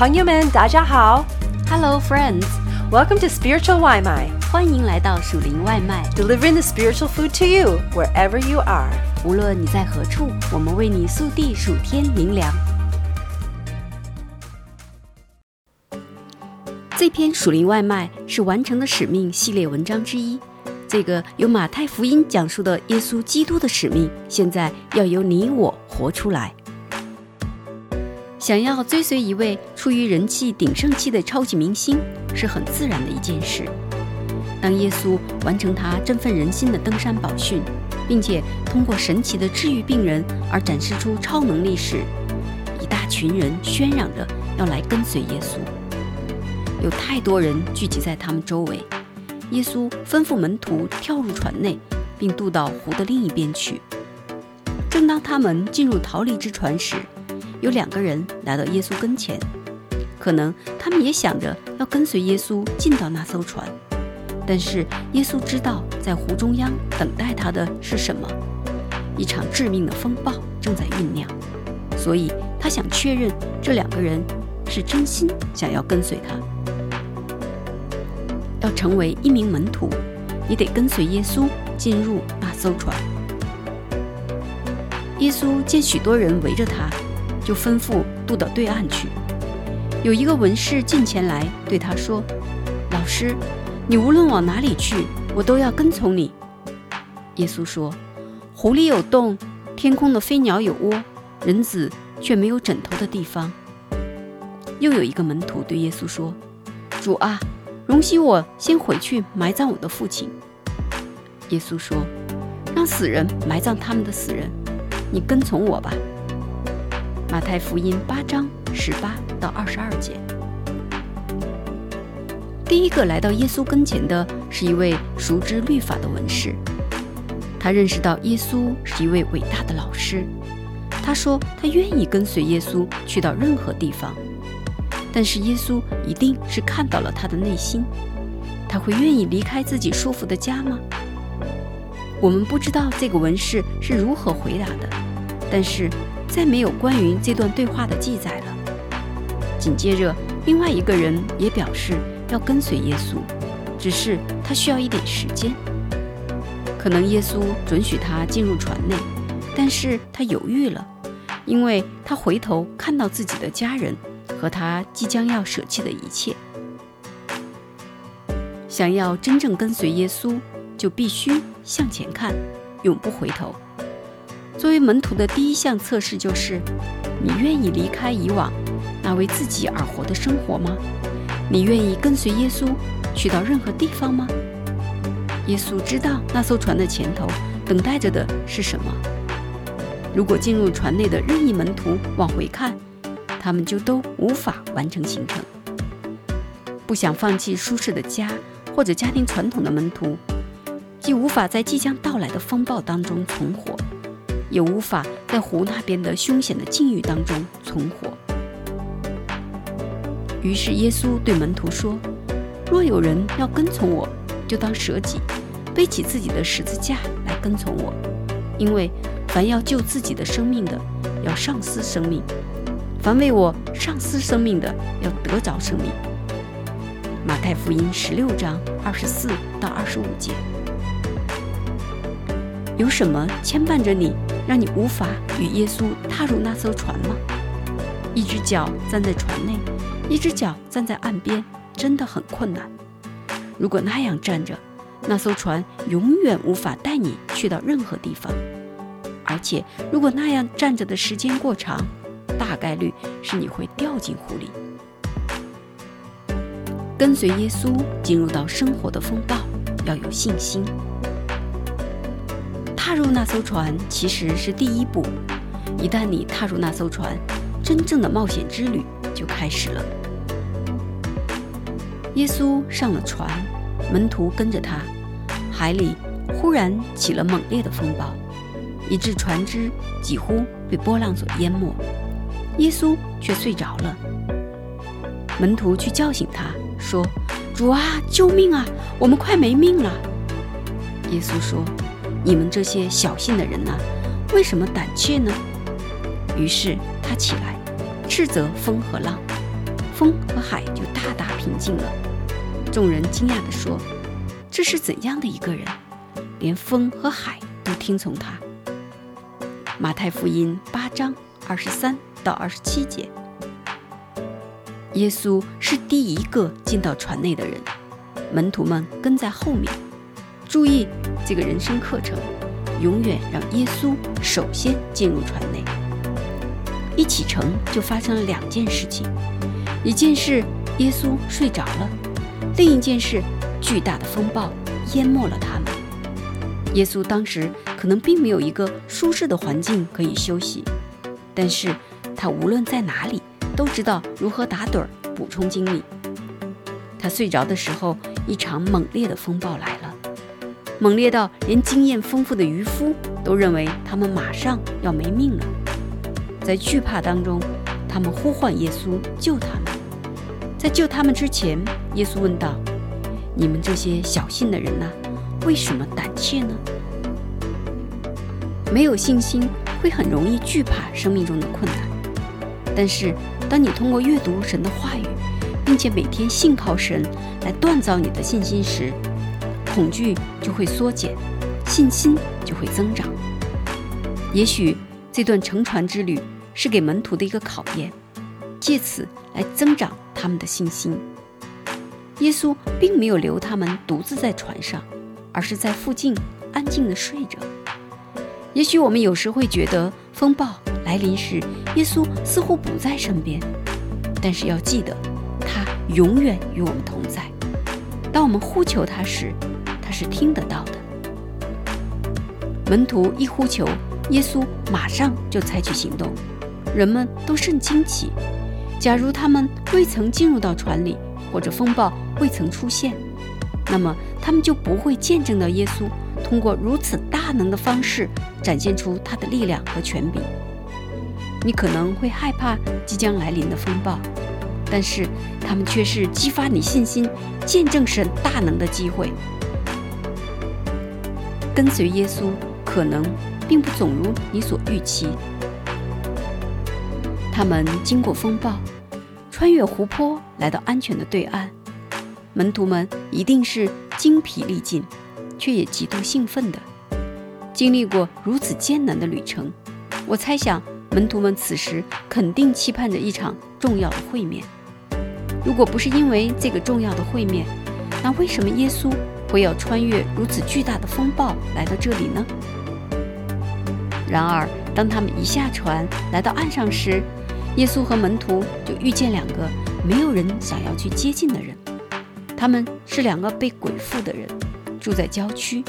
朋友们，大家好。Hello, friends！Welcome to Spiritual 外卖欢迎来到属灵外卖。delivering the spiritual food to you wherever you are. 无论你在何处，我们为你速递数天灵粮。这篇属灵外卖是完成的使命系列文章之一。这个由马太福音讲述的耶稣基督的使命，现在要由你我活出来。想要追随一位处于人气鼎盛期的超级明星，是很自然的一件事。当耶稣完成他振奋人心的登山宝训，并且通过神奇的治愈病人而展示出超能力时，一大群人喧嚷着要来跟随耶稣。有太多人聚集在他们周围。耶稣吩咐门徒跳入船内，并渡到湖的另一边去。正当他们进入逃离之船时，有两个人来到耶稣跟前，可能他们也想着要跟随耶稣进到那艘船，但是耶稣知道在湖中央等待他的是什么，一场致命的风暴正在酝酿，所以他想确认这两个人是真心想要跟随他。要成为一名门徒，你得跟随耶稣进入那艘船。耶稣见许多人围着他，就吩咐渡到对岸去。有一个文士近前来对他说：“老师，你无论往哪里去，我都要跟从你。”耶稣说：“湖里有洞，天空的飞鸟有窝，人子却没有枕头的地方。”又有一个门徒对耶稣说：“主啊，容许我先回去埋葬我的父亲。”耶稣说：“让死人埋葬他们的死人，你跟从我吧。”马太福音八章十八到二十二节。第一个来到耶稣跟前的是一位熟知律法的文士，他认识到耶稣是一位伟大的老师。他说他愿意跟随耶稣去到任何地方。但是耶稣一定是看到了他的内心，他会愿意离开自己舒服的家吗？我们不知道这个文士是如何回答的，但是再没有关于这段对话的记载了。紧接着，另外一个人也表示要跟随耶稣，只是他需要一点时间。可能耶稣准许他进入船内，但是他犹豫了，因为他回头看到自己的家人。和他即将要舍弃的一切。想要真正跟随耶稣，就必须向前看，永不回头。作为门徒的第一项测试就是：你愿意离开以往那为自己而活的生活吗？你愿意跟随耶稣去到任何地方吗？耶稣知道那艘船的前头等待着的是什么。如果进入船内的任意门徒往回看，他们就都无法完成行程。不想放弃舒适的家或者家庭传统的门徒，既无法在即将到来的风暴当中存活，也无法在湖那边的凶险的境遇当中存活。于是耶稣对门徒说：“若有人要跟从我，就当舍己，背起自己的十字架来跟从我。因为凡要救自己的生命的，要丧失生命。”凡为我丧失生命的，要得着生命。马太福音十六章二十四到二十五节。有什么牵绊着你，让你无法与耶稣踏入那艘船吗？一只脚站在船内，一只脚站在岸边，真的很困难。如果那样站着，那艘船永远无法带你去到任何地方。而且，如果那样站着的时间过长，大概率是你会掉进湖里。跟随耶稣进入到生活的风暴，要有信心。踏入那艘船其实是第一步，一旦你踏入那艘船，真正的冒险之旅就开始了。耶稣上了船，门徒跟着他，海里忽然起了猛烈的风暴，以致船只几乎被波浪所淹没。耶稣却睡着了，门徒去叫醒他，说：“主啊，救命啊，我们快没命了！”耶稣说：“你们这些小信的人呢、为什么胆怯呢？”于是他起来，斥责风和浪，风和海就大大平静了。众人惊讶地说：“这是怎样的一个人？连风和海都听从他。”马太福音八章二十三到二十七节。耶稣是第一个进到船内的人，门徒们跟在后面。注意这个人生课程，永远让耶稣首先进入船内。一启程就发生了两件事情：一件事耶稣睡着了；另一件事巨大的风暴淹没了他们。耶稣当时可能并没有一个舒适的环境可以休息，但是他无论在哪里。都知道如何打盹儿补充精力。他睡着的时候，一场猛烈的风暴来了，猛烈到连经验丰富的渔夫都认为他们马上要没命了。在惧怕当中，他们呼唤耶稣救他们。在救他们之前，耶稣问道：“你们这些小信的人呐，为什么胆怯呢？”没有信心会很容易惧怕生命中的困难，但是。当你通过阅读神的话语，并且每天信靠神来锻造你的信心时，恐惧就会缩减，信心就会增长。也许这段乘船之旅是给门徒的一个考验，借此来增长他们的信心。耶稣并没有留他们独自在船上，而是在附近安静地睡着。也许我们有时会觉得风暴。来临时，耶稣似乎不在身边，但是要记得，他永远与我们同在。当我们呼求他时，是听得到的。门徒一呼求，耶稣马上就采取行动，人们都甚惊奇。假如他们未曾进入到船里，或者风暴未曾出现，那么他们就不会见证到耶稣通过如此大能的方式展现出他的力量和权柄。你可能会害怕即将来临的风暴，但是他们却是激发你信心、见证神大能的机会。跟随耶稣可能并不总如你所预期。他们经过风暴，穿越湖泊，来到安全的对岸。门徒们一定是精疲力尽，却也极度兴奋的。经历过如此艰难的旅程，我猜想。门徒们此时肯定期盼着一场重要的会面。如果不是因为这个重要的会面，那为什么耶稣会要穿越如此巨大的风暴来到这里呢？然而，当他们一下船来到岸上时，耶稣和门徒就遇见两个没有人想要去接近的人。他们是两个被鬼附的人，住在郊区。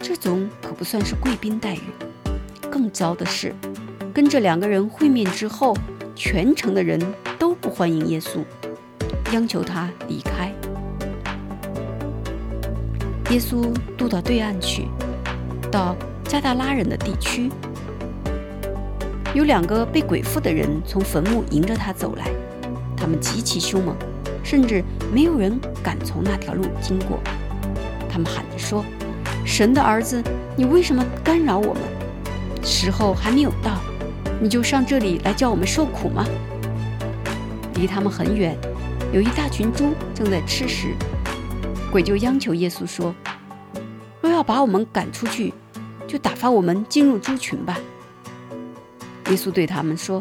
这种可不算是贵宾待遇。更糟的是。跟这两个人会面之后，全城的人都不欢迎耶稣，央求他离开。耶稣渡到对岸去，到加达拉人的地区。有两个被鬼附的人从坟墓迎着他走来，他们极其凶猛，甚至没有人敢从那条路经过。他们喊着说：“神的儿子，你为什么干扰我们？时候还没有到。”你就上这里来叫我们受苦吗？离他们很远，有一大群猪正在吃食。鬼就央求耶稣说：“若要把我们赶出去，就打发我们进入猪群吧。”耶稣对他们说：“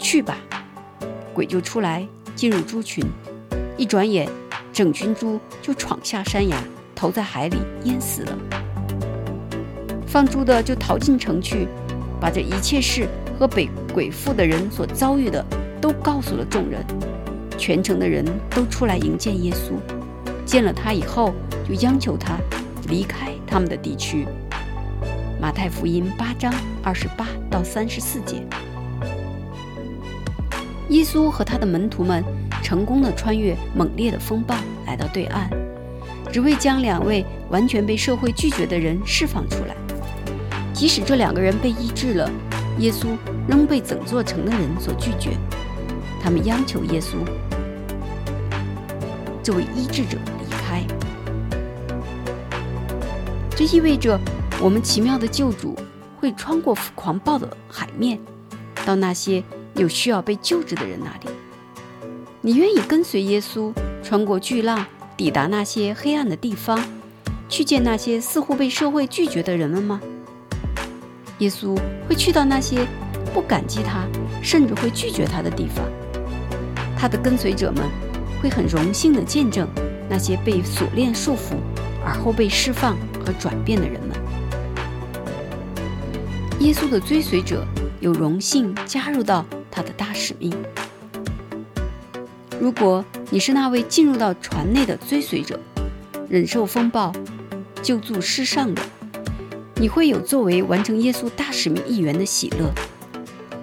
去吧。”鬼就出来进入猪群，一转眼，整群猪就闯下山崖，投在海里淹死了。放猪的就逃进城去，把这一切事。和被鬼附的人所遭遇的，都告诉了众人。全城的人都出来迎接耶稣，见了他以后，就央求他离开他们的地区。马太福音八章二十八到三十四节。耶稣和他的门徒们成功的穿越猛烈的风暴，来到对岸，只为将两位完全被社会拒绝的人释放出来。即使这两个人被医治了。耶稣仍被整座城的人所拒绝，他们央求耶稣这位医治者这意味着我们奇妙的救主会穿过狂暴的海面，到那些有需要被救治的人那里。你愿意跟随耶稣穿过巨浪，抵达那些黑暗的地方，去见那些似乎被社会拒绝的人们吗？耶稣会去到那些不感激他，甚至会拒绝他的地方。他的跟随者们会很荣幸地见证那些被锁链束缚而后被释放和转变的人们。耶稣的追随者有荣幸加入到他的大使命。如果你是那位进入到船内的追随者，忍受风暴、救助失丧的。你会有作为完成耶稣大使命一员的喜乐。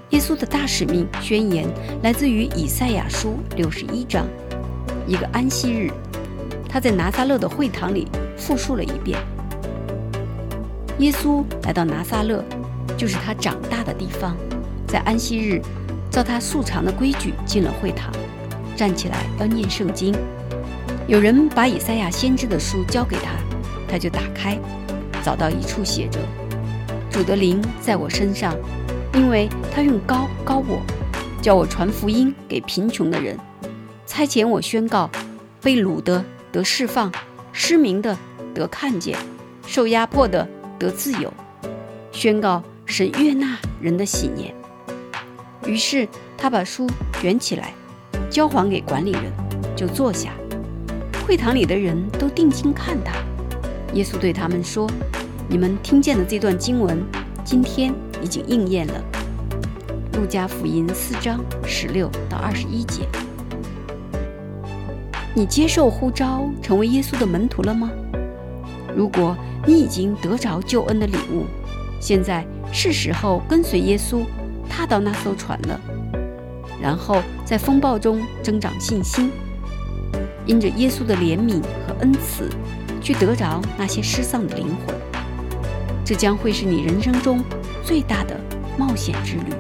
耶稣的大使命宣言来自于以赛亚书六十一章，一个安息日，他在拿撒勒的会堂里复述了一遍。耶稣来到拿撒勒，就是他长大的地方，在安息日，照他素常的规矩进了会堂，站起来要念圣经。有人把以赛亚先知的书交给他，他就打开。找到一处写着：“主的灵在我身上，因为他用高高我，叫我传福音给贫穷的人，差遣我宣告被掳的得释放，失明的得看见，受压迫的得自由，宣告神悦纳人的喜年。”于是他把书卷起来，交还给管理人，就坐下。会堂里的人都定睛看他。耶稣对他们说：“你们听见的这段经文，今天已经应验了。”路加福音四章十六到二十一节。你接受呼召，成为耶稣的门徒了吗？如果你已经得着救恩的礼物，现在是时候跟随耶稣，踏到那艘船了，然后在风暴中增长信心，因着耶稣的怜悯和恩慈。去得着那些失丧的灵魂，这将会是你人生中最大的冒险之旅。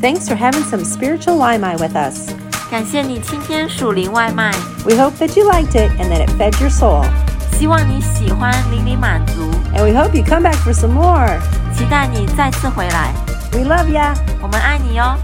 Thanks for having some spiritual lima with us. 感谢你今天属灵外卖。We hope that you liked it and that it fed your soul. 希望你喜欢，令你满足。And we hope you come back for some more. 期待你再次回来。We love ya. 我们爱你哟。